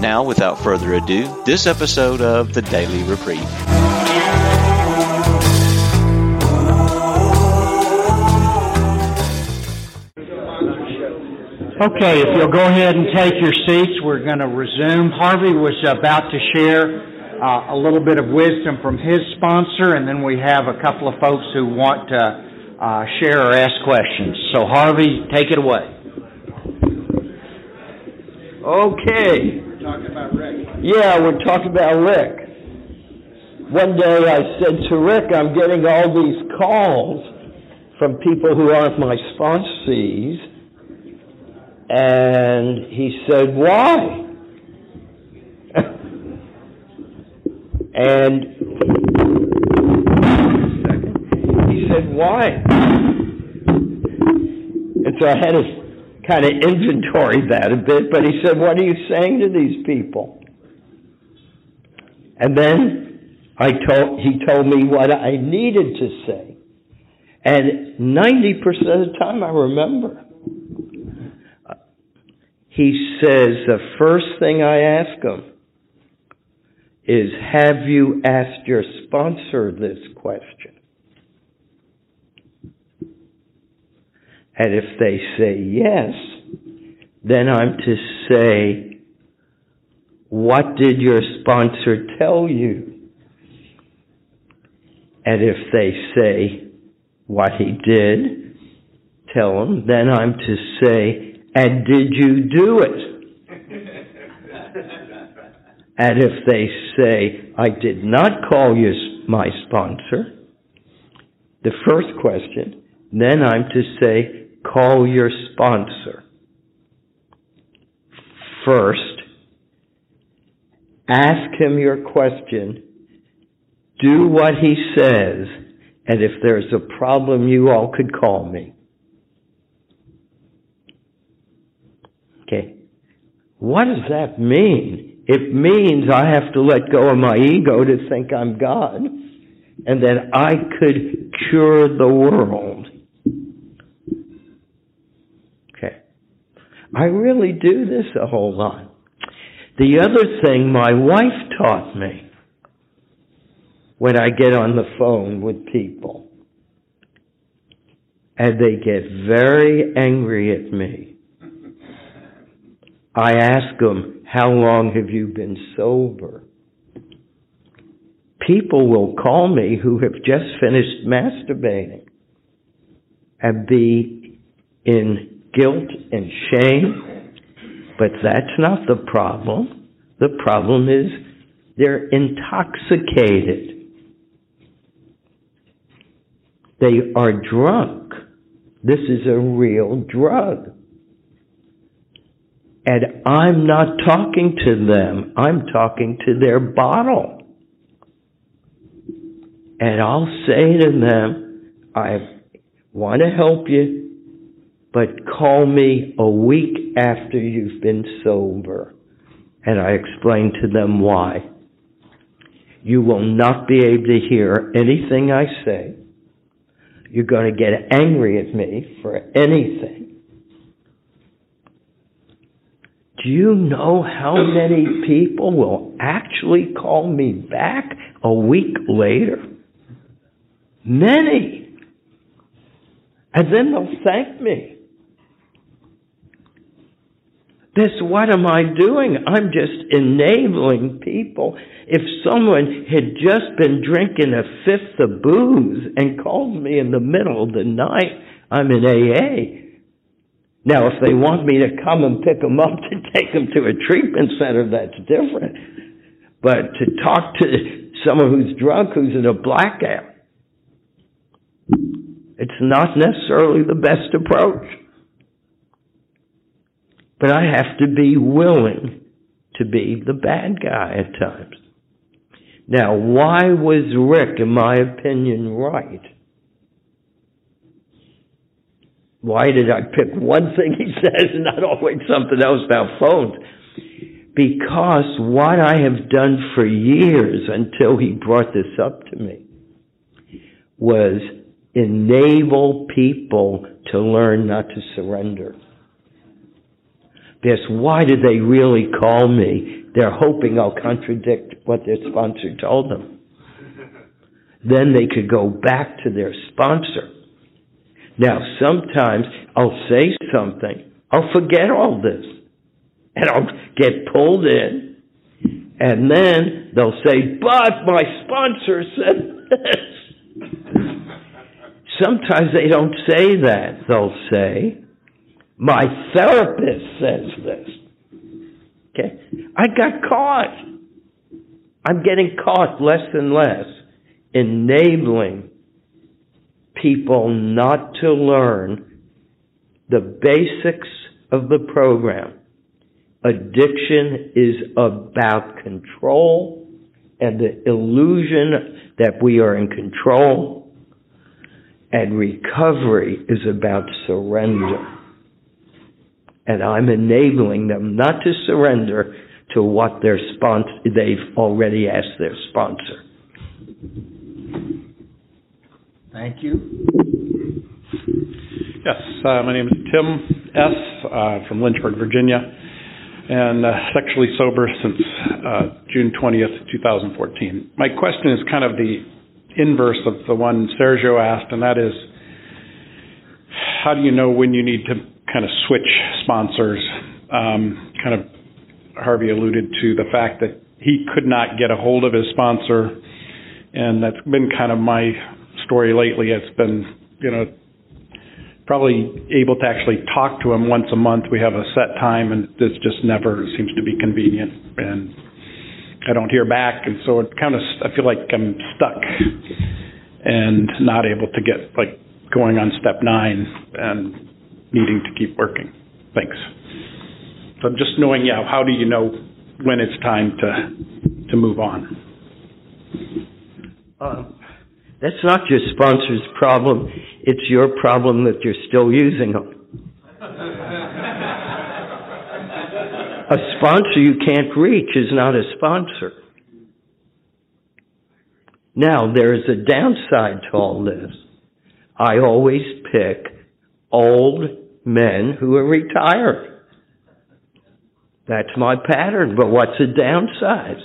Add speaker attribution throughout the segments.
Speaker 1: Now, without further ado, this episode of the Daily Reprieve.
Speaker 2: Okay, if you'll go ahead and take your seats, we're going to resume. Harvey was about to share uh, a little bit of wisdom from his sponsor, and then we have a couple of folks who want to uh, share or ask questions. So, Harvey, take it away.
Speaker 3: Okay.
Speaker 4: Talking about Rick.
Speaker 3: Yeah, we're talking about Rick. One day I said to Rick, I'm getting all these calls from people who aren't my sponsees. And he said, why? and he said, why? And so I had to kind of inventory that a bit, but he said, what are you saying to these people? And then I told, he told me what I needed to say. And 90% of the time I remember. He says the first thing I ask him is, have you asked your sponsor this question? And if they say yes, then I'm to say, what did your sponsor tell you? And if they say what he did, tell them, then I'm to say, and did you do it? and if they say, I did not call you my sponsor, the first question, then I'm to say, call your sponsor. First, ask him your question, do what he says, and if there's a problem, you all could call me. Okay. What does that mean? It means I have to let go of my ego to think I'm God, and that I could cure the world. I really do this a whole lot. The other thing my wife taught me when I get on the phone with people and they get very angry at me, I ask them, how long have you been sober? People will call me who have just finished masturbating and be in guilt and shame, but that's not the problem. The problem is they're intoxicated. They are drunk. This is a real drug. And I'm not talking to them. I'm talking to their bottle. And I'll say to them, I want to help you but call me a week after you've been sober. And I explain to them why. You will not be able to hear anything I say. You're going to get angry at me for anything. Do you know how many people will actually call me back a week later? Many. And then they'll thank me. This, what am I doing? I'm just enabling people. If someone had just been drinking a fifth of booze and called me in the middle of the night, I'm in AA. Now, if they want me to come and pick them up to take them to a treatment center, that's different. But to talk to someone who's drunk, who's in a blackout, it's not necessarily the best approach. But I have to be willing to be the bad guy at times. Now, why was Rick, in my opinion, right? Why did I pick one thing he says and not always something else about phones? Because what I have done for years until he brought this up to me was enable people to learn not to surrender. Because why did they really call me? They're hoping I'll contradict what their sponsor told them. Then they could go back to their sponsor. Now, sometimes I'll say something, I'll forget all this, and I'll get pulled in, and then they'll say, but my sponsor said this. Sometimes they don't say that. They'll say, my therapist says this. Okay? I got caught. I'm getting caught less and less enabling people not to learn the basics of the program. Addiction is about control and the illusion that we are in control and recovery is about surrender and I'm enabling them not to surrender to what their sponsor, they've already asked their sponsor.
Speaker 2: Thank you.
Speaker 4: Yes, uh, my name is Tim S. Uh, from Lynchburg, Virginia, and uh, sexually sober since uh, June 20th, 2014. My question is kind of the inverse of the one Sergio asked, and that is, how do you know when you need to kind of switch sponsors. Um, kind of Harvey alluded to the fact that he could not get a hold of his sponsor, and that's been kind of my story lately. It's been, you know, probably able to actually talk to him once a month. We have a set time, and this just never seems to be convenient. And I don't hear back, and so it kind of I feel like I'm stuck and not able to get like going on step nine and needing to keep working. Thanks. So I'm just knowing, yeah, how do you know when it's time to to move on?
Speaker 3: Uh, that's not your sponsor's problem. It's your problem that you're still using them. a sponsor you can't reach is not a sponsor. Now, there is a downside to all this. I always pick old men who are retired. That's my pattern, but what's the downside?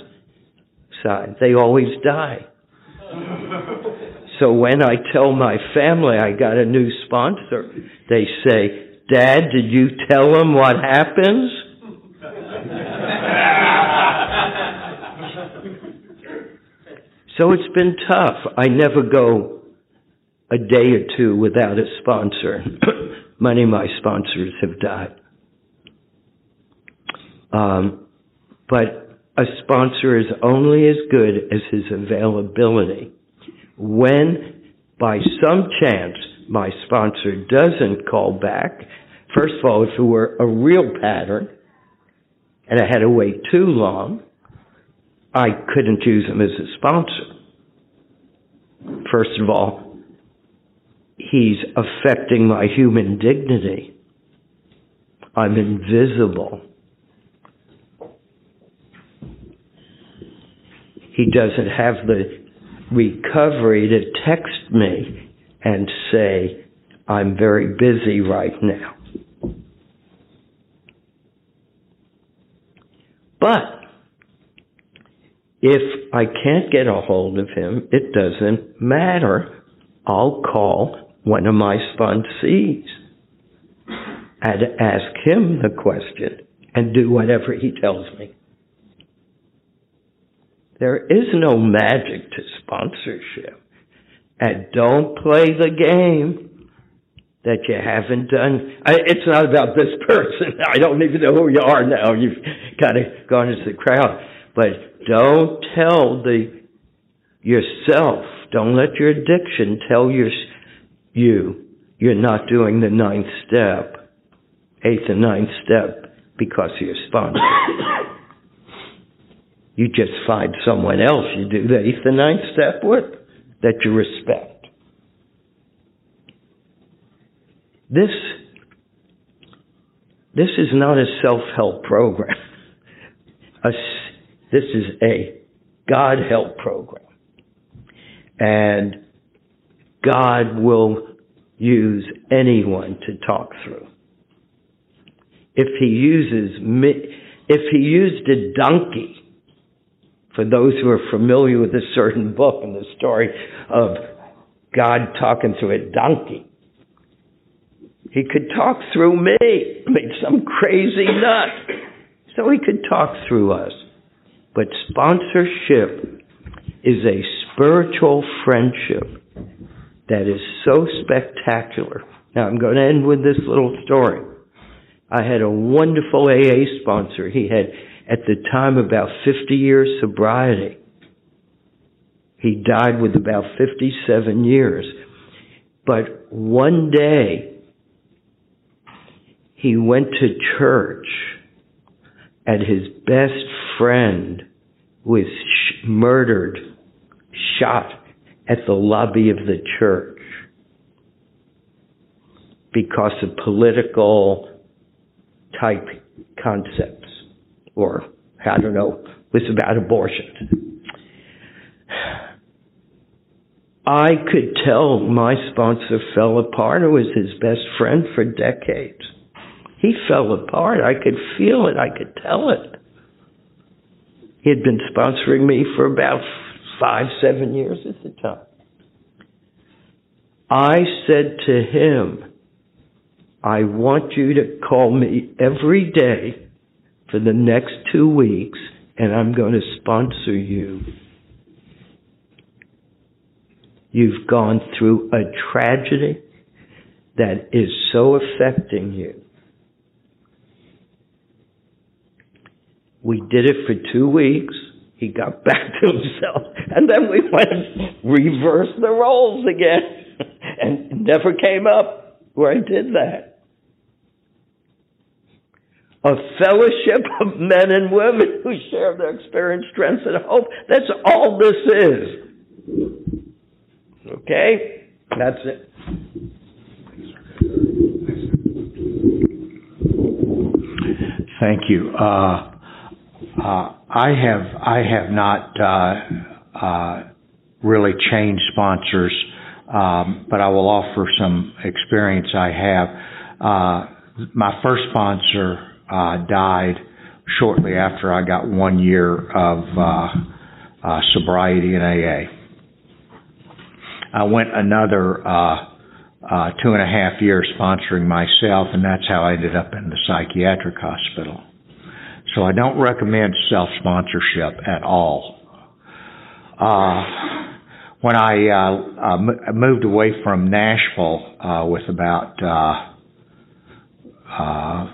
Speaker 3: Side. They always die. so when I tell my family I got a new sponsor, they say, Dad, did you tell them what happens? so it's been tough. I never go a day or two without a sponsor. Many of my sponsors have died. Um, but a sponsor is only as good as his availability. When, by some chance, my sponsor doesn't call back, first of all, if it were a real pattern and I had to wait too long, I couldn't use him as a sponsor. First of all, he's affecting my human dignity. I'm invisible. He doesn't have the recovery to text me and say, I'm very busy right now. But if I can't get a hold of him, it doesn't matter. I'll call one of my sponsees and ask him the question and do whatever he tells me. There is no magic to sponsorship. And don't play the game that you haven't done. I, it's not about this person. I don't even know who you are now. You've kind of gone into the crowd. But don't tell the yourself. Don't let your addiction tell your you, you're not doing the ninth step, eighth and ninth step because you're sponsor. You just find someone else you do the eighth and ninth step with that you respect. This this is not a self-help program. A, this is a God help program. And God will use anyone to talk through. If he uses me, if he used a donkey, for those who are familiar with a certain book and the story of God talking through a donkey, he could talk through me. I mean, some crazy nut. So he could talk through us. But sponsorship is a spiritual friendship that is so spectacular. Now I'm going to end with this little story. I had a wonderful AA sponsor. He had, at the time, about 50 years sobriety. He died with about 57 years. But one day, he went to church and his best friend was sh- murdered, shot at the lobby of the church because of political type concepts or I don't know, was about abortion. I could tell my sponsor fell apart. It was his best friend for decades. He fell apart. I could feel it. I could tell it. He had been sponsoring me for about five, seven years at the time. I said to him, I want you to call me every day for the next two weeks and I'm going to sponsor you. You've gone through a tragedy that is so affecting you. We did it for two weeks. He got back to himself. And then we went reversed the roles again. and never came up where I did that. A fellowship of men and women who share their experience, strengths, and hope. That's all this is. Okay? That's it.
Speaker 2: Thank you. Uh, uh, I have I have not uh, uh, really changed sponsors, um, but I will offer some experience I have. Uh, my first sponsor uh, died shortly after I got one year of uh, uh, sobriety in AA. I went another uh, uh, two and a half years sponsoring myself, and that's how I ended up in the psychiatric hospital. So I don't recommend self sponsorship at all. Uh, when I uh, uh, moved away from Nashville uh, with about uh, uh,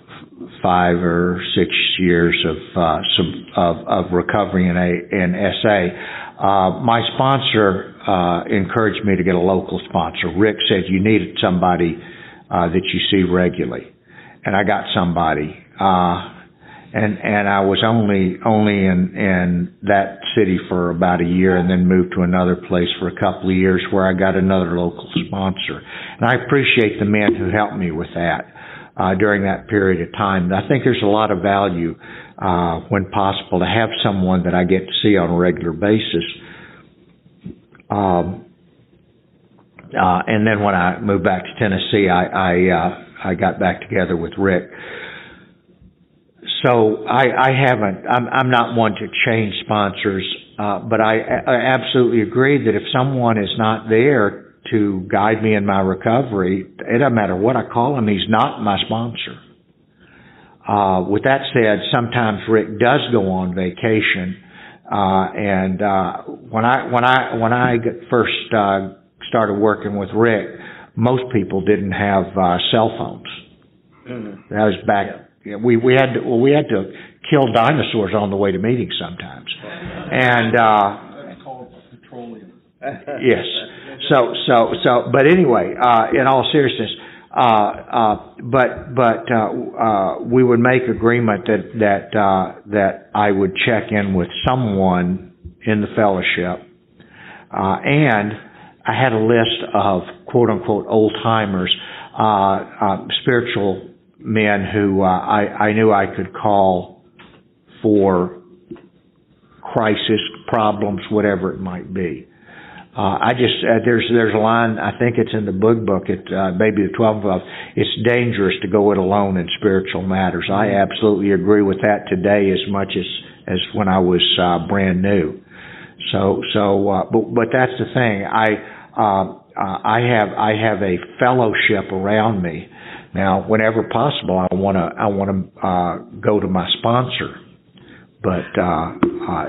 Speaker 2: five or six years of uh, some of, of recovery in a in SA, uh, my sponsor uh, encouraged me to get a local sponsor. Rick said you needed somebody uh, that you see regularly, and I got somebody. Uh, and and I was only only in in that city for about a year, and then moved to another place for a couple of years where I got another local sponsor. And I appreciate the men who helped me with that uh, during that period of time. I think there's a lot of value uh, when possible to have someone that I get to see on a regular basis. Um, uh, and then when I moved back to Tennessee, I I, uh, I got back together with Rick. So I, I haven't. I'm, I'm not one to change sponsors, uh, but I, I absolutely agree that if someone is not there to guide me in my recovery, it doesn't matter what I call him. He's not my sponsor. Uh, with that said, sometimes Rick does go on vacation, uh, and uh, when I when I when I first uh, started working with Rick, most people didn't have uh, cell phones. Mm-hmm. That was back. Yeah we we had to, well we had to kill dinosaurs on the way to meetings sometimes, and uh,
Speaker 5: that's called petroleum.
Speaker 2: yes. So so so, but anyway, uh, in all seriousness, uh, uh, but but uh, uh, we would make agreement that that uh, that I would check in with someone in the fellowship, uh, and I had a list of quote unquote old timers, uh, uh, spiritual men who uh, I, I knew I could call for crisis problems, whatever it might be. Uh, I just uh, there's there's a line I think it's in the book book it uh, maybe the twelve of it's dangerous to go it alone in spiritual matters. I absolutely agree with that today as much as as when I was uh, brand new. So so uh, but but that's the thing I uh, uh, I have I have a fellowship around me. Now whenever possible I want to I want to uh, go to my sponsor, but uh, uh,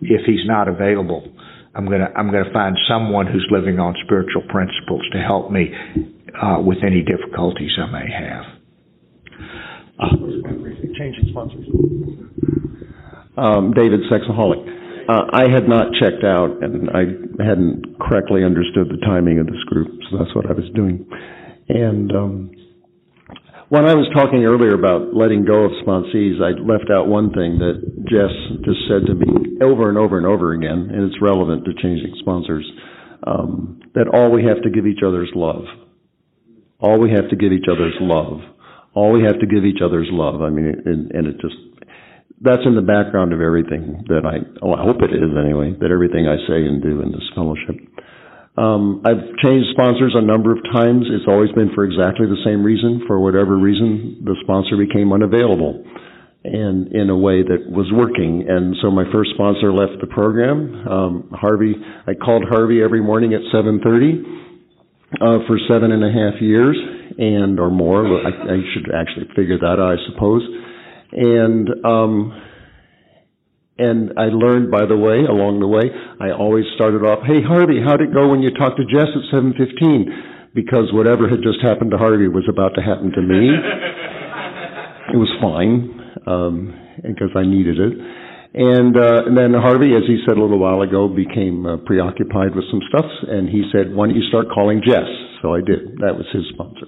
Speaker 2: if he's not available I'm gonna I'm gonna find someone who's living on spiritual principles to help me uh, with any difficulties I may have.
Speaker 5: Uh, Changing sponsors. Um, David Sexaholic. Uh, I had not checked out, and I hadn't correctly understood the timing of this group, so that's what I was doing. And um, when I was talking earlier about letting go of sponsees, I left out one thing that Jess just said to me over and over and over again, and it's relevant to changing sponsors, um, that all we have to give each other is love. All we have to give each other is love. All we have to give each other is love. I mean, and, and it just, that's in the background of everything that I, well, I hope it is anyway, that everything I say and do in this fellowship. Um, I've changed sponsors a number of times. It's always been for exactly the same reason. For whatever reason, the sponsor became unavailable and in a way that was working. And so my first sponsor left the program. Um, Harvey, I called Harvey every morning at 7:30 uh, for seven and a half years and or more. I, I should actually figure that out, I suppose. And um, and I learned, by the way, along the way, I always started off, hey, Harvey, how'd it go when you talked to Jess at 715? Because whatever had just happened to Harvey was about to happen to me. it was fine, um, because I needed it. And, uh, and then Harvey, as he said a little while ago, became uh, preoccupied with some stuff, and he said, why don't you start calling Jess? So I did. That was his sponsor.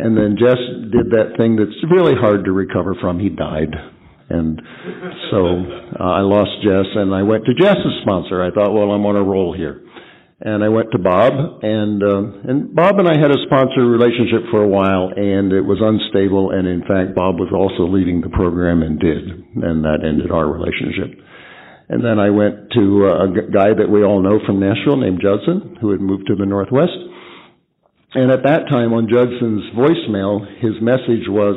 Speaker 5: And then Jess did that thing that's really hard to recover from. He died. And so uh, I lost Jess, and I went to Jess's sponsor. I thought, well, I'm on a roll here. And I went to Bob, and uh, and Bob and I had a sponsor relationship for a while, and it was unstable. And in fact, Bob was also leaving the program and did, and that ended our relationship. And then I went to uh, a guy that we all know from Nashville named Judson, who had moved to the Northwest. And at that time on Judson's voicemail, his message was,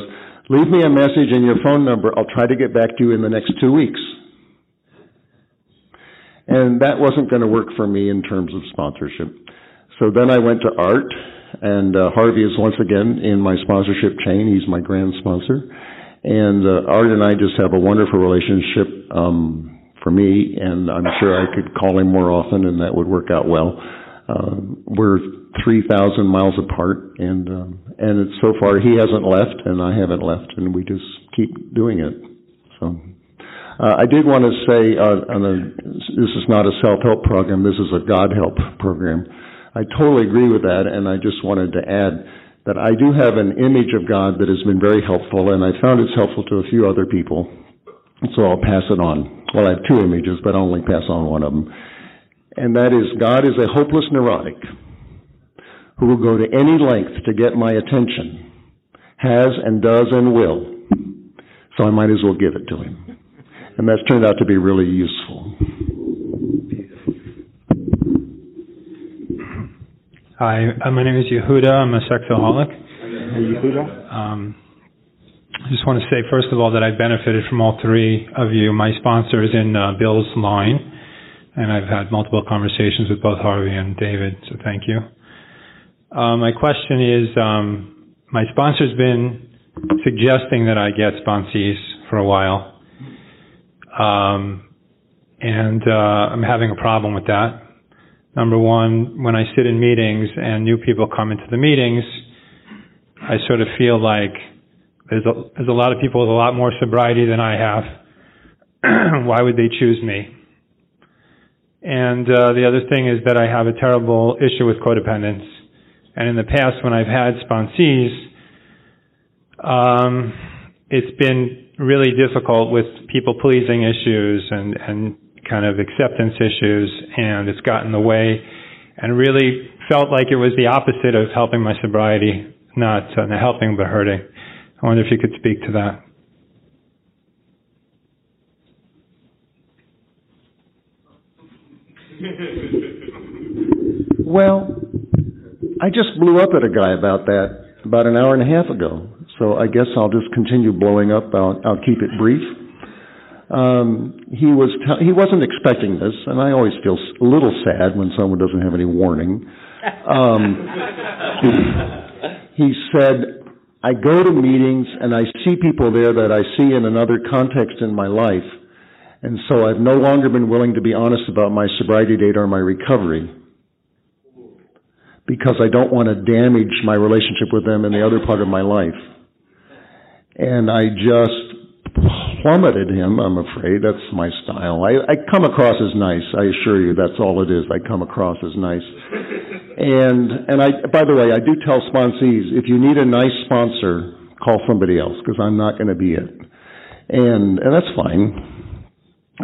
Speaker 5: Leave me a message and your phone number. I'll try to get back to you in the next two weeks. And that wasn't going to work for me in terms of sponsorship. So then I went to Art, and uh, Harvey is once again in my sponsorship chain. He's my grand sponsor. And uh, Art and I just have a wonderful relationship um, for me, and I'm sure I could call him more often, and that would work out well. Uh, we're 3,000 miles apart, and um, and so far he hasn't left, and I haven't left, and we just keep doing it. So. Uh, I did want to say, uh, a, this is not a self-help program. This is a God help program. I totally agree with that, and I just wanted to add that I do have an image of God that has been very helpful, and I found it's helpful to a few other people. So I'll pass it on. Well, I have two images, but I'll only pass on one of them. And that is God is a hopeless neurotic who will go to any length to get my attention, has and does and will. So I might as well give it to him. And that's turned out to be really useful.
Speaker 6: Hi, uh, my name is Yehuda. I'm a sexaholic.
Speaker 2: Hey, Yehuda?
Speaker 6: Um, I just want to say, first of all, that I've benefited from all three of you, my sponsors in uh, Bill's line, and I've had multiple conversations with both Harvey and David, so thank you. Uh, my question is, um, my sponsor's been suggesting that I get sponsees for a while, um, and uh, I'm having a problem with that. Number one, when I sit in meetings and new people come into the meetings, I sort of feel like there's a, there's a lot of people with a lot more sobriety than I have. Why would they choose me? And uh, the other thing is that I have a terrible issue with codependence And in the past, when I've had sponsees, um, it's been really difficult with people pleasing issues and, and kind of acceptance issues, and it's gotten in the way and really felt like it was the opposite of helping my sobriety, not uh, helping but hurting. I wonder if you could speak to that.
Speaker 5: Well, I just blew up at a guy about that about an hour and a half ago. So I guess I'll just continue blowing up. I'll, I'll keep it brief. Um, he was t- he wasn't expecting this, and I always feel a little sad when someone doesn't have any warning. Um, he said, "I go to meetings and I see people there that I see in another context in my life, and so I've no longer been willing to be honest about my sobriety date or my recovery." Because I don't want to damage my relationship with them in the other part of my life. And I just plummeted him, I'm afraid. That's my style. I, I come across as nice. I assure you, that's all it is. I come across as nice. And, and I, by the way, I do tell sponsees, if you need a nice sponsor, call somebody else, because I'm not going to be it. And, and that's fine.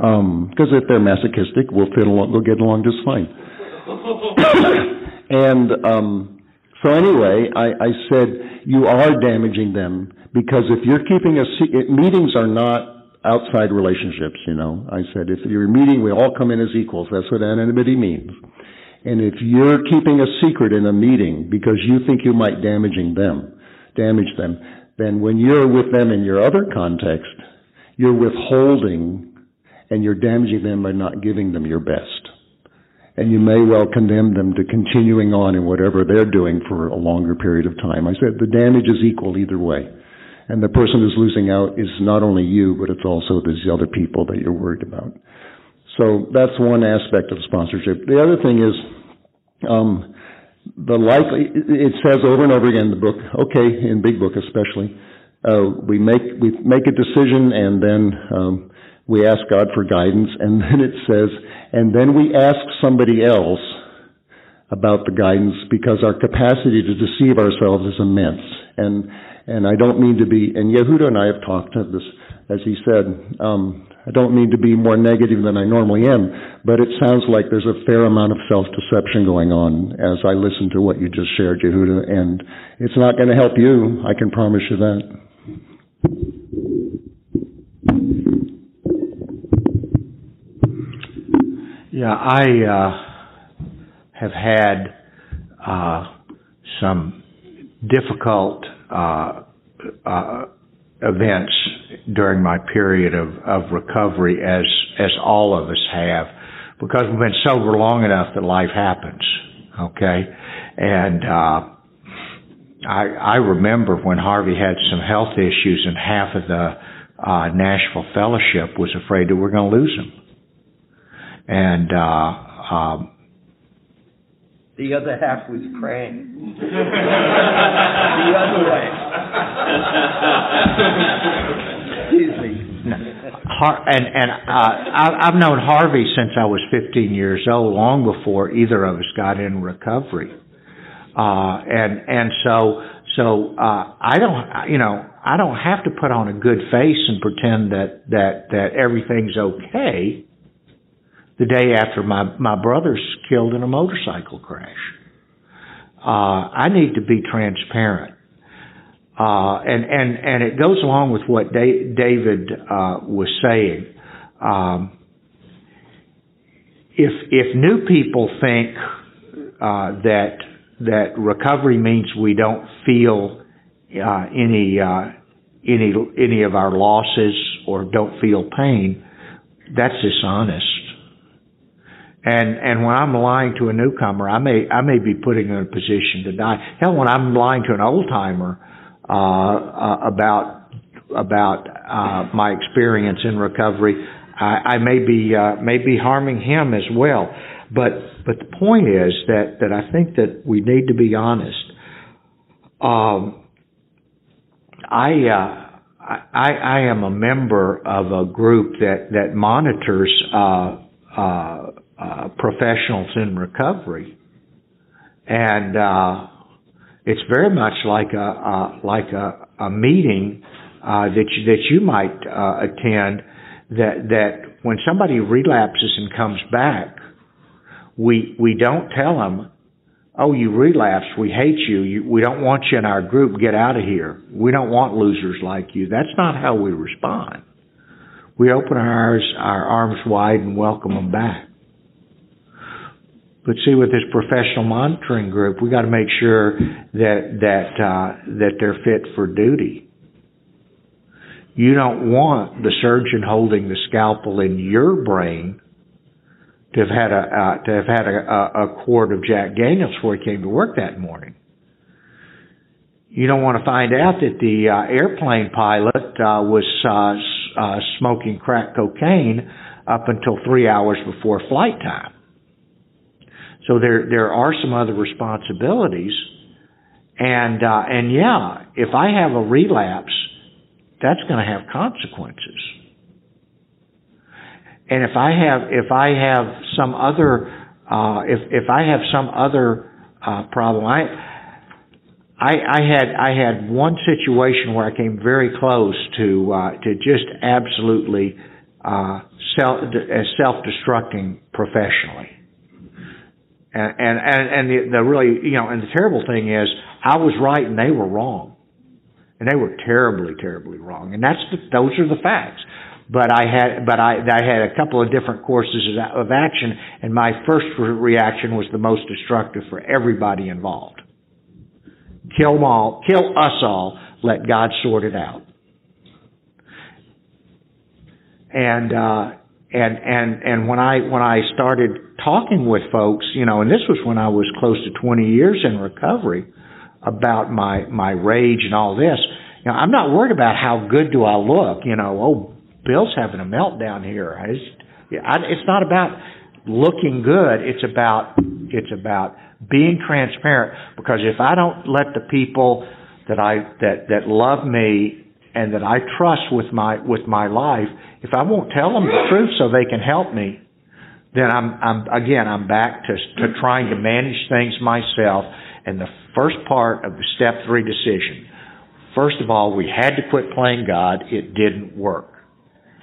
Speaker 5: Um, because if they're masochistic, we'll fit along, we'll get along just fine. and, um, so anyway, I, I said, you are damaging them because if you're keeping a secret, meetings are not outside relationships, you know. I said, if you're meeting, we all come in as equals. That's what anonymity means. And if you're keeping a secret in a meeting because you think you might damaging them, damage them, then when you're with them in your other context, you're withholding and you're damaging them by not giving them your best. And you may well condemn them to continuing on in whatever they're doing for a longer period of time. I said the damage is equal either way. And the person who's losing out is not only you, but it's also these other people that you're worried about. So that's one aspect of sponsorship. The other thing is, um, the likely, it says over and over again in the book, okay, in Big Book especially, uh, we make, we make a decision and then, um, we ask God for guidance and then it says, and then we ask somebody else about the guidance because our capacity to deceive ourselves is immense. And and I don't mean to be, and Yehuda and I have talked of this, as he said, um, I don't mean to be more negative than I normally am, but it sounds like there's a fair amount of self-deception going on as I listen to what you just shared, Yehuda, and it's not going to help you, I can promise you that.
Speaker 2: Yeah, I uh, have had uh, some difficult uh, uh, events during my period of, of recovery, as as all of us have, because we've been sober long enough that life happens. Okay, and uh, I I remember when Harvey had some health issues, and half of the uh, Nashville Fellowship was afraid that we're going to lose him, and uh, um,
Speaker 3: the other half was praying. the other way. Excuse me.
Speaker 2: Har- and and uh, I, I've known Harvey since I was 15 years old, long before either of us got in recovery. Uh, and and so so uh, I don't you know I don't have to put on a good face and pretend that that that everything's okay the day after my my brother's killed in a motorcycle crash. Uh, I need to be transparent, uh, and and and it goes along with what da- David uh, was saying. Um, if if new people think uh, that that recovery means we don't feel uh, any uh, any any of our losses or don't feel pain, that's dishonest and and when I'm lying to a newcomer, I may I may be putting in a position to die. Hell, when I'm lying to an old timer uh, uh, about about uh, my experience in recovery, I, I may be uh, may be harming him as well. But but the point is that that I think that we need to be honest. Um, I. Uh, I, I am a member of a group that that monitors uh, uh, uh, professionals in recovery. And uh, It's very much like a, uh, like a, a meeting, uh, that you, that you might, uh, attend that, that when somebody relapses and comes back, we, we don't tell them, oh, you relapsed, we hate you, you, we don't want you in our group, get out of here. We don't want losers like you. That's not how we respond. We open our, our arms wide and welcome them back. But see, with this professional monitoring group, we got to make sure that that uh, that they're fit for duty. You don't want the surgeon holding the scalpel in your brain to have had a uh, to have had a, a, quart of Jack Daniels before he came to work that morning. You don't want to find out that the uh, airplane pilot uh, was uh, uh, smoking crack cocaine up until three hours before flight time. So there there are some other responsibilities, and uh, and yeah, if I have a relapse, that's going to have consequences. And if I have if I have some other uh, if if I have some other uh, problem, I, I I had I had one situation where I came very close to uh, to just absolutely uh, self self destructing professionally. And and and and the, the really you know and the terrible thing is I was right and they were wrong, and they were terribly terribly wrong. And that's the, those are the facts. But I had but I I had a couple of different courses of action, and my first reaction was the most destructive for everybody involved. Kill them all, kill us all. Let God sort it out. And uh, and and and when I when I started talking with folks, you know, and this was when I was close to 20 years in recovery about my my rage and all this. You know, I'm not worried about how good do I look. You know, oh, Bill's having a meltdown here. I just, I, it's not about looking good. It's about it's about being transparent. Because if I don't let the people that I that that love me and that I trust with my with my life, if I won't tell them the truth so they can help me, then I'm I'm again I'm back to to mm-hmm. trying to manage things myself. And the first part of the step three decision, first of all, we had to quit playing God. It didn't work.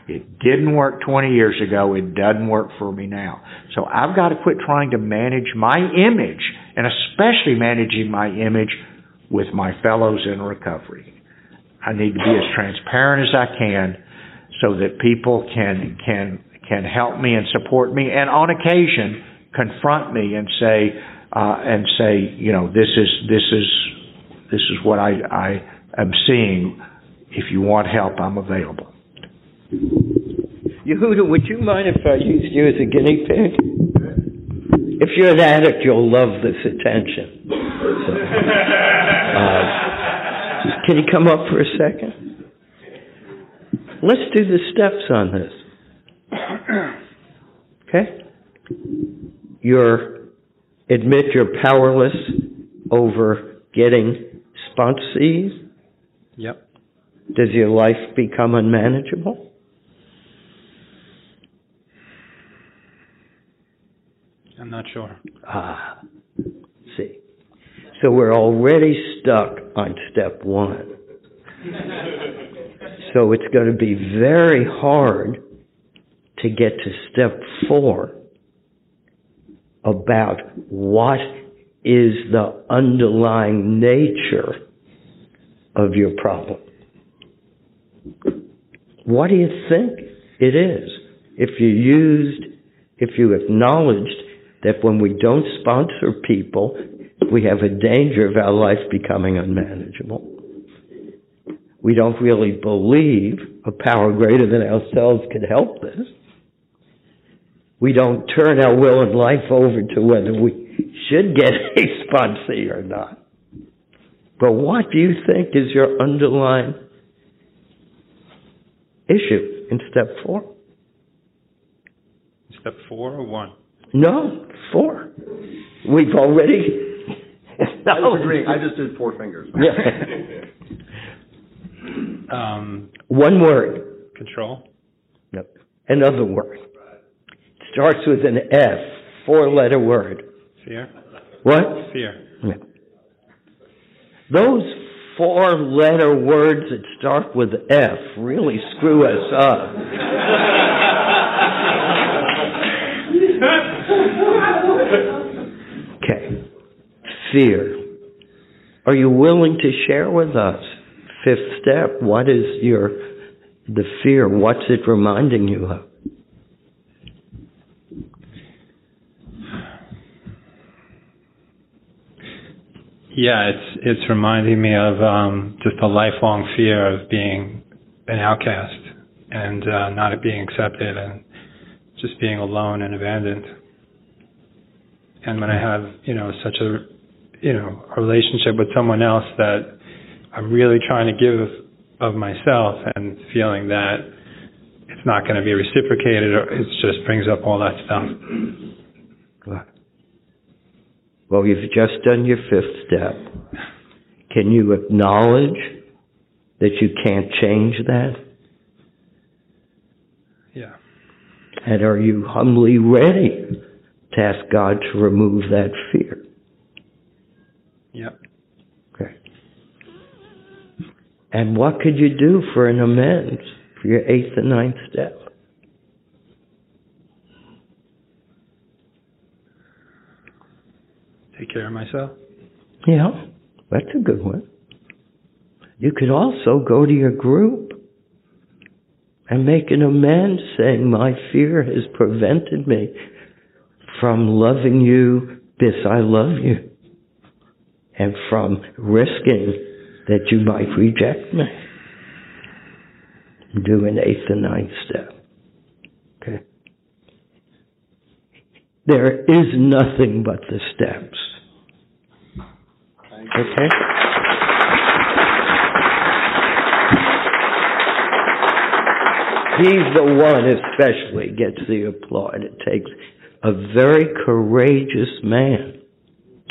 Speaker 2: It didn't work 20 years ago. It doesn't work for me now. So I've got to quit trying to manage my image, and especially managing my image with my fellows in recovery. I need to be as transparent as I can so that people can can can help me and support me and on occasion confront me and say uh, and say you know this is this is this is what I I am seeing if you want help I'm available
Speaker 3: Yehuda, would you mind if I used you as a guinea pig? If you're an addict, you'll love this attention. So, uh, can you come up for a second? Let's do the steps on this. Okay? You're admit you're powerless over getting sponsees.
Speaker 6: Yep.
Speaker 3: Does your life become unmanageable?
Speaker 6: I'm not sure.
Speaker 3: Ah, see. So we're already stuck on step one. so it's going to be very hard to get to step four about what is the underlying nature of your problem. What do you think it is? If you used, if you acknowledged that when we don't sponsor people, we have a danger of our life becoming unmanageable. We don't really believe a power greater than ourselves could help this. We don't turn our will and life over to whether we should get a sponsee or not. But what do you think is your underlying issue in step four?
Speaker 6: Step four or one?
Speaker 3: No, four. We've already
Speaker 5: I was agreeing. I just did four fingers.
Speaker 3: Yeah.
Speaker 6: Um,
Speaker 3: One word.
Speaker 6: control.
Speaker 3: Yep. Another word. Starts with an F. Four letter word.
Speaker 6: Fear.
Speaker 3: What?
Speaker 6: Fear.
Speaker 3: Yeah. Those four letter words that start with F really screw us up. okay. Fear. Are you willing to share with us? Fifth step. What is your, the fear? What's it reminding you of?
Speaker 6: Yeah, it's it's reminding me of um, just a lifelong fear of being an outcast and uh, not being accepted and just being alone and abandoned. And when I have you know such a you know a relationship with someone else that I'm really trying to give of myself and feeling that it's not going to be reciprocated or it just brings up all that stuff.
Speaker 3: Well, you've just done your fifth step. Can you acknowledge that you can't change that?
Speaker 6: Yeah.
Speaker 3: And are you humbly ready to ask God to remove that fear?
Speaker 6: Yep.
Speaker 3: Okay. And what could you do for an amends for your eighth and ninth step?
Speaker 6: Take care of myself.
Speaker 3: Yeah, that's a good one. You could also go to your group and make an amends saying, My fear has prevented me from loving you this I love you and from risking that you might reject me. Do an eighth and ninth step. Okay? There is nothing but the steps. Okay? He's the one especially gets the applaud. It takes a very courageous man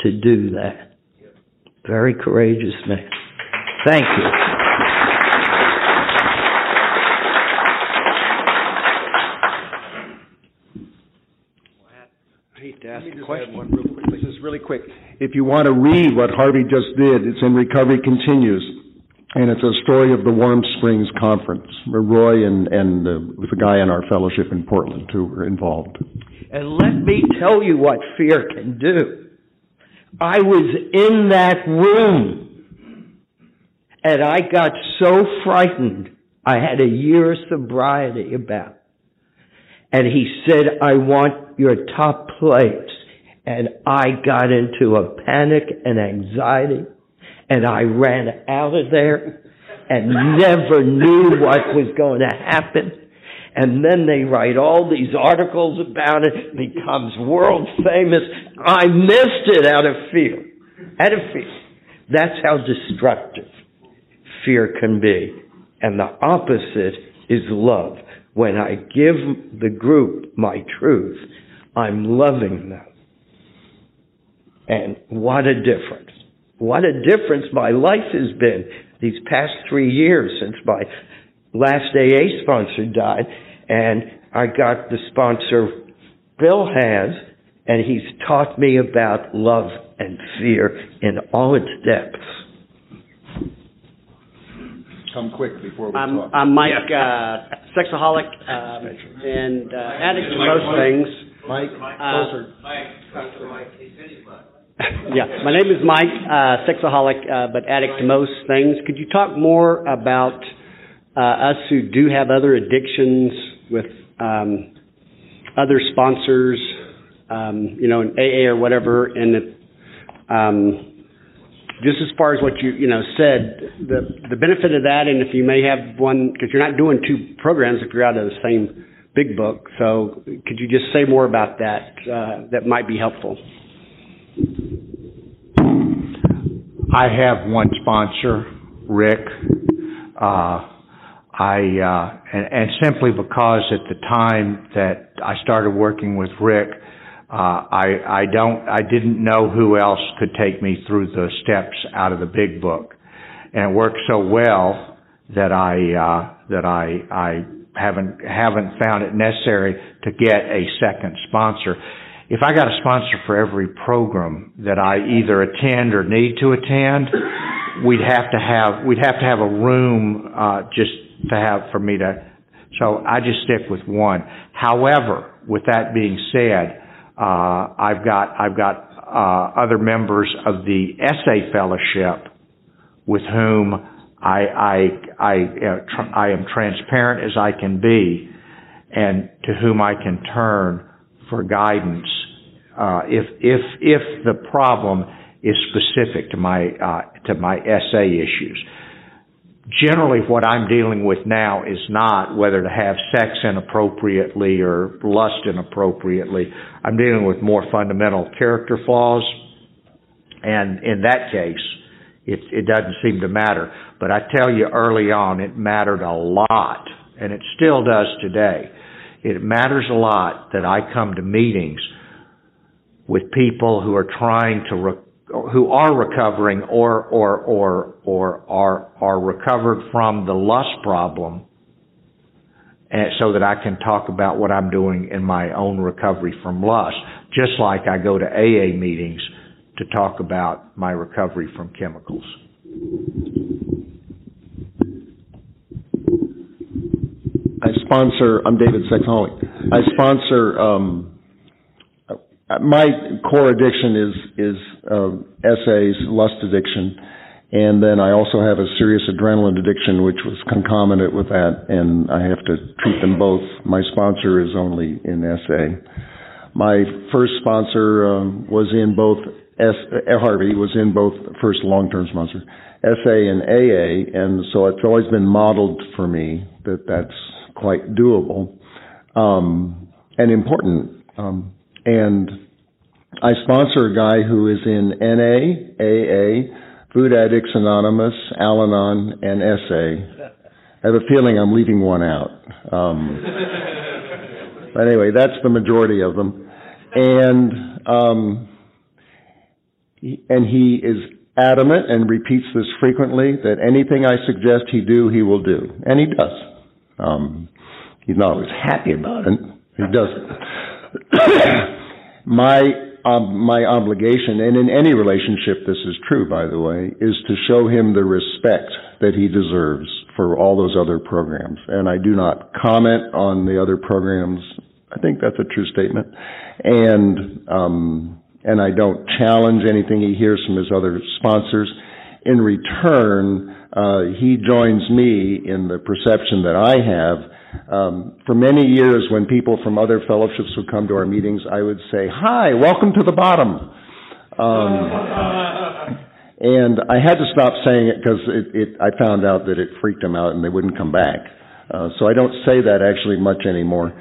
Speaker 3: to do that. Very courageous man. Thank you.
Speaker 7: I hate to ask a question.
Speaker 5: One. This really quick. If you want to read what Harvey just did, it's in Recovery Continues. And it's a story of the Warm Springs Conference, Roy and, and uh, a guy in our fellowship in Portland who were involved.
Speaker 3: And let me tell you what fear can do. I was in that room and I got so frightened. I had a year of sobriety about. And he said, I want your top plates. And I got into a panic and anxiety and I ran out of there and never knew what was going to happen. And then they write all these articles about it, becomes world famous. I missed it out of fear. Out of fear. That's how destructive fear can be. And the opposite is love. When I give the group my truth, I'm loving them. And what a difference. What a difference my life has been these past three years since my last AA sponsor died. And I got the sponsor Bill has, and he's taught me about love and fear in all its depths.
Speaker 5: Come quick before we
Speaker 7: I'm,
Speaker 5: talk.
Speaker 7: I'm Mike, uh, sexaholic, um, and, uh, addict to most things.
Speaker 5: Mike,
Speaker 7: Uh,
Speaker 5: closer.
Speaker 7: Yeah, my name is Mike, uh, sexaholic, uh, but addict to most things. Could you talk more about, uh, us who do have other addictions with, um, other sponsors, um, you know, in AA or whatever, and that, um, just as far as what you, you know, said, the, the benefit of that, and if you may have one, because you're not doing two programs if you're out of the same big book, so could you just say more about that, uh, that might be helpful?
Speaker 2: I have one sponsor, Rick. Uh, I, uh, and, simply because at the time that I started working with Rick, uh, I, I don't, I didn't know who else could take me through the steps out of the big book. And it worked so well that I, that I, I haven't, haven't found it necessary to get a second sponsor. If I got a sponsor for every program that I either attend or need to attend, we'd have to have, we'd have to have a room, uh, just to have, for me to, so I just stick with one. However, with that being said, uh, I've got, I've got, uh, other members of the SA fellowship with whom I, I, I, uh, tr- I am transparent as I can be and to whom I can turn for guidance, uh, if, if, if the problem is specific to my, uh, to my SA issues. Generally, what I'm dealing with now is not whether to have sex inappropriately or lust inappropriately. I'm dealing with more fundamental character flaws. And in that case, it, it doesn't seem to matter. But I tell you early on, it mattered a lot, and it still does today. It matters a lot that I come to meetings with people who are trying to, re- who are recovering or, or, or, or are, are recovered from the lust problem, and so that I can talk about what I'm doing in my own recovery from lust, just like I go to AA meetings to talk about my recovery from chemicals.
Speaker 5: I sponsor, I'm David Sexaholic. I sponsor, um, my core addiction is, is, uh, SA's, lust addiction. And then I also have a serious adrenaline addiction, which was concomitant with that, and I have to treat them both. My sponsor is only in SA. My first sponsor um, was in both S, uh, Harvey was in both first long-term sponsor, SA and AA, and so it's always been modeled for me that that's quite doable um, and important. Um, and I sponsor a guy who is in NA, AA, Food Addicts Anonymous, Al-Anon, and SA. I have a feeling I'm leaving one out. Um, but anyway, that's the majority of them. And um, and he is adamant and repeats this frequently that anything I suggest he do, he will do, and he does. Um, he's not always happy about it. He does. my um, my obligation, and in any relationship, this is true, by the way, is to show him the respect that he deserves for all those other programs. And I do not comment on the other programs. I think that's a true statement. And um, and I don't challenge anything he hears from his other sponsors. In return, uh, he joins me in the perception that I have um, for many years, when people from other fellowships would come to our meetings, I would say, "Hi, welcome to the bottom." Um, and I had to stop saying it because it, it, I found out that it freaked them out and they wouldn't come back. Uh, so I don't say that actually much anymore.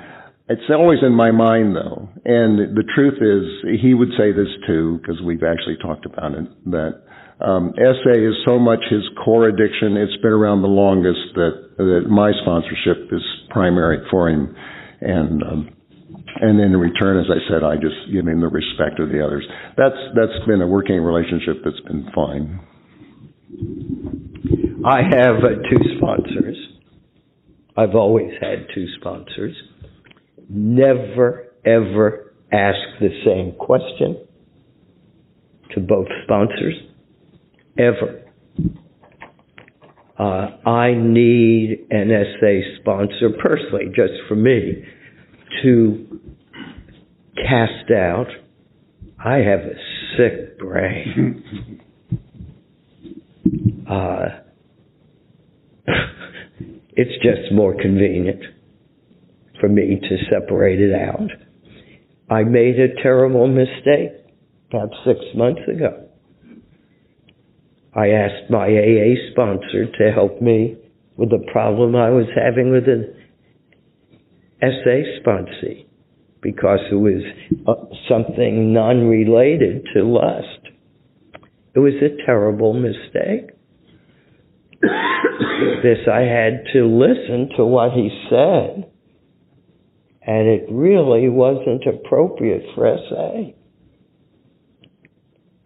Speaker 5: It's always in my mind though, and the truth is, he would say this too because we've actually talked about it. That um, SA is so much his core addiction. It's been around the longest that that my sponsorship is primary for him, and um, and in return, as I said, I just give him the respect of the others. That's that's been a working relationship that's been fine.
Speaker 3: I have uh, two sponsors. I've always had two sponsors. Never, ever ask the same question to both sponsors. Ever. Uh, I need an SA sponsor personally, just for me, to cast out. I have a sick brain. Uh, it's just more convenient for me to separate it out. I made a terrible mistake about six months ago. I asked my AA sponsor to help me with the problem I was having with an SA sponsor because it was uh, something non-related to lust. It was a terrible mistake. this I had to listen to what he said, and it really wasn't appropriate for SA.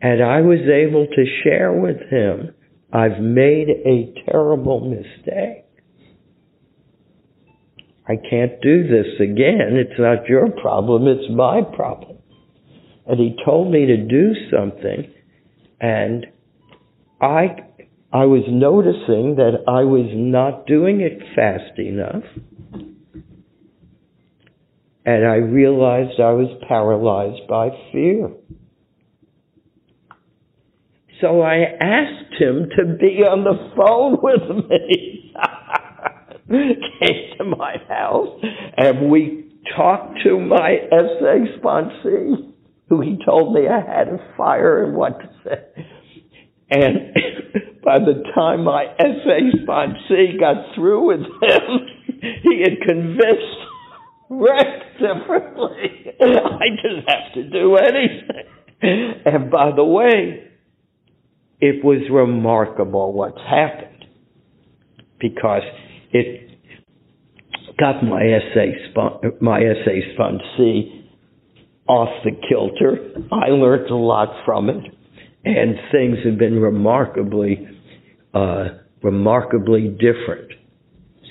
Speaker 3: And I was able to share with him, I've made a terrible mistake. I can't do this again. It's not your problem, it's my problem. And he told me to do something, and I I was noticing that I was not doing it fast enough. And I realized I was paralyzed by fear. So I asked him to be on the phone with me. Came to my house and we talked to my SA sponsee, who he told me I had to fire and what to say. And by the time my SA sponsee got through with him, he had convinced Rex differently. I didn't have to do anything. And by the way, it was remarkable what's happened because it got my SA my SA sponsee off the kilter. I learned a lot from it, and things have been remarkably, uh, remarkably different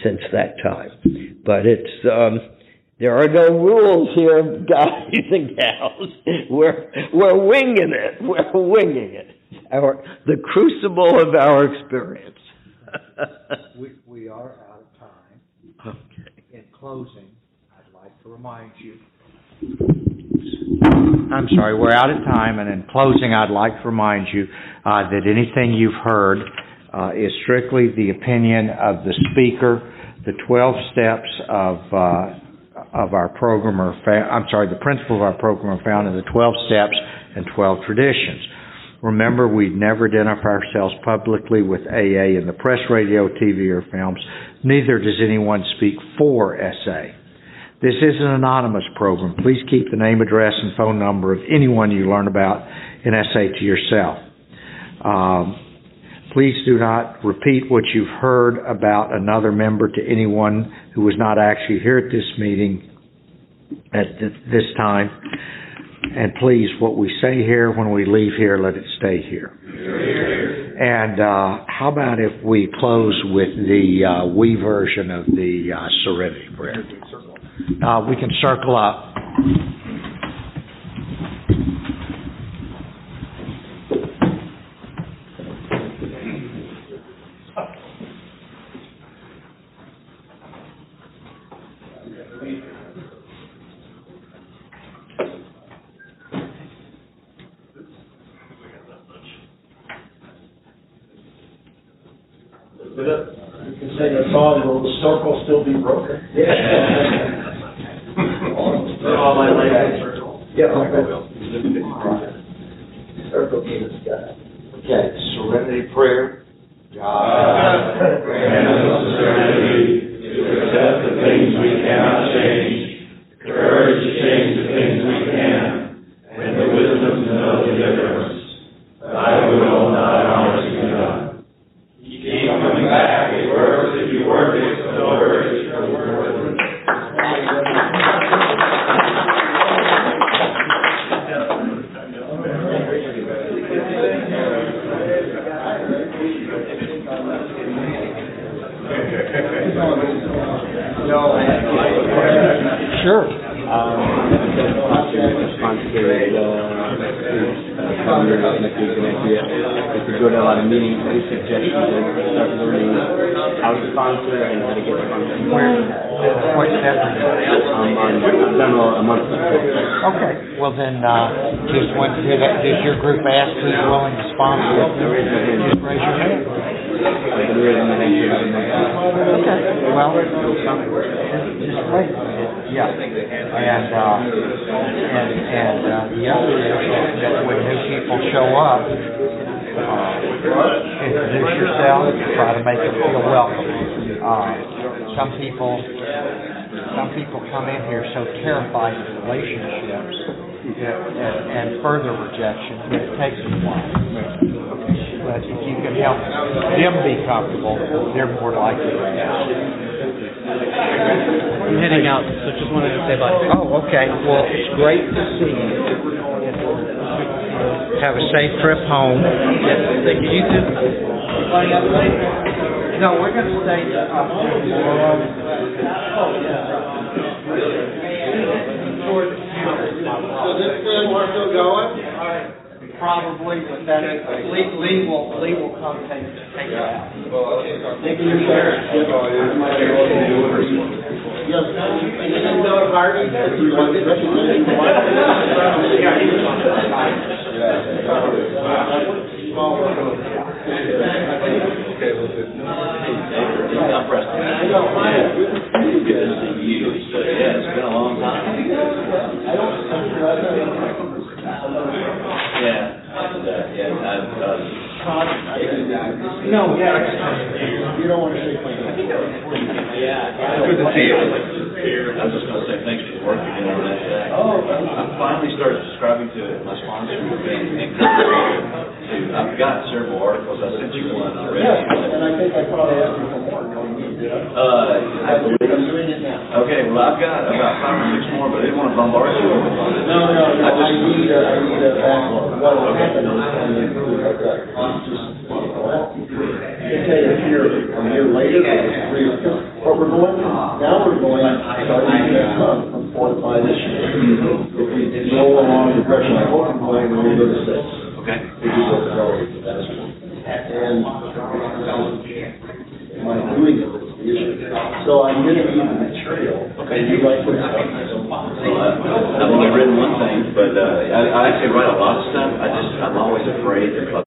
Speaker 3: since that time. But it's um, there are no rules here, guys and gals. We're we're winging it. We're winging it. Our the crucible of our experience.
Speaker 2: We, we are out of time.
Speaker 3: okay.
Speaker 2: In closing, I'd like to remind you. I'm sorry, we're out of time, and in closing, I'd like to remind you uh, that anything you've heard uh, is strictly the opinion of the speaker. The 12 steps of uh, of our program are, fa- I'm sorry, the principles of our program are found in the 12 steps and 12 traditions. Remember, we never identify ourselves publicly with AA in the press, radio, TV, or films. Neither does anyone speak for SA. This is an anonymous program. Please keep the name, address, and phone number of anyone you learn about in SA to yourself. Um, please do not repeat what you've heard about another member to anyone who was not actually here at this meeting at th- this time. And please, what we say here when we leave here, let it stay here. And uh, how about if we close with the uh, we version of the uh, Serenity Prayer? Uh, we can circle up.
Speaker 8: You can sing a song, will the circle still be broken? All my life. Yeah, okay. Circle to the sky. Okay, serenity prayer. God.
Speaker 9: Grant us serenity to accept the things we cannot change, courage to change the things we can, and the wisdom to know the difference. Thy will, not ours, be done. Keep coming back, it works if you work it, so work it, so work it.
Speaker 2: Sure.
Speaker 10: calendar up next week and next year. If you go to a lot of meetings, any suggestions to start learning how to sponsor and how to get sponsored?
Speaker 2: What's that?
Speaker 10: Um, on, I've done a a month before.
Speaker 2: Okay, well then, uh, did, does your group ask who's willing to sponsor?
Speaker 10: Hand.
Speaker 2: Just raise your hand.
Speaker 10: I've been raising my hand for about a month.
Speaker 2: Okay, well, just wait. Yeah, and, uh, and, and, uh, the other is that, when new people show up, uh, introduce yourself, try to make them feel welcome. Uh, some people, some people come in here so terrified of relationships and, and further rejection, it takes a while. But if you can help them be comfortable, they're more likely to
Speaker 11: I'm heading out, so just wanted to say bye.
Speaker 2: Oh, okay. Well, it's great to see you. Have a safe trip home.
Speaker 11: Yes, thank you. You too.
Speaker 2: No, we're gonna stay up.
Speaker 8: So this film, we're still going?
Speaker 2: probably, but that, Lee, Lee will, Lee will come take, take it out.
Speaker 8: Thank you, sir. Yes, I didn't know Harvey, because he was representing the White
Speaker 9: I'm Preston. Good to see you. So, yeah, it's been a long time. Yeah, and, uh, yeah, I've, uh,
Speaker 8: No, yeah. You don't want to say
Speaker 9: Good to see you. I was just gonna say, thanks for the work you're doing on that today.
Speaker 8: Oh.
Speaker 9: I finally started subscribing to my sponsor, and, and I've got several articles, I sent you one already.
Speaker 8: Yes, and I think I probably asked you for more, no, you.
Speaker 9: Uh, I believe. Okay, well, I've got about five or six more, but I didn't wanna bombard you.
Speaker 8: No, no, no,
Speaker 9: I just-
Speaker 8: need a, I need a backlog. What will happen is, I mean, I've got, just, well, I can tell you here, a year later, three or four, but we're going, now we're going, starting next month, from four to five this year. If we roll along the direction I hope we're going, gonna go to six.
Speaker 9: Okay.
Speaker 8: We do go to Norway, that's one. And my doing it is the issue. So I'm gonna the.
Speaker 9: Okay.
Speaker 8: And you like this stuff?
Speaker 9: I- I've only written one thing, but, uh, I, I actually write a lot of stuff, I just, I'm always afraid if I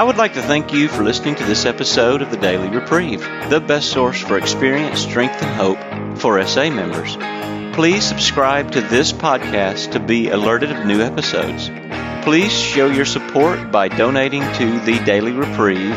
Speaker 1: I would like to thank you for listening to this episode of the Daily Reprieve, the best source for experience, strength, and hope for SA members. Please subscribe to this podcast to be alerted of new episodes. Please show your support by donating to the Daily Reprieve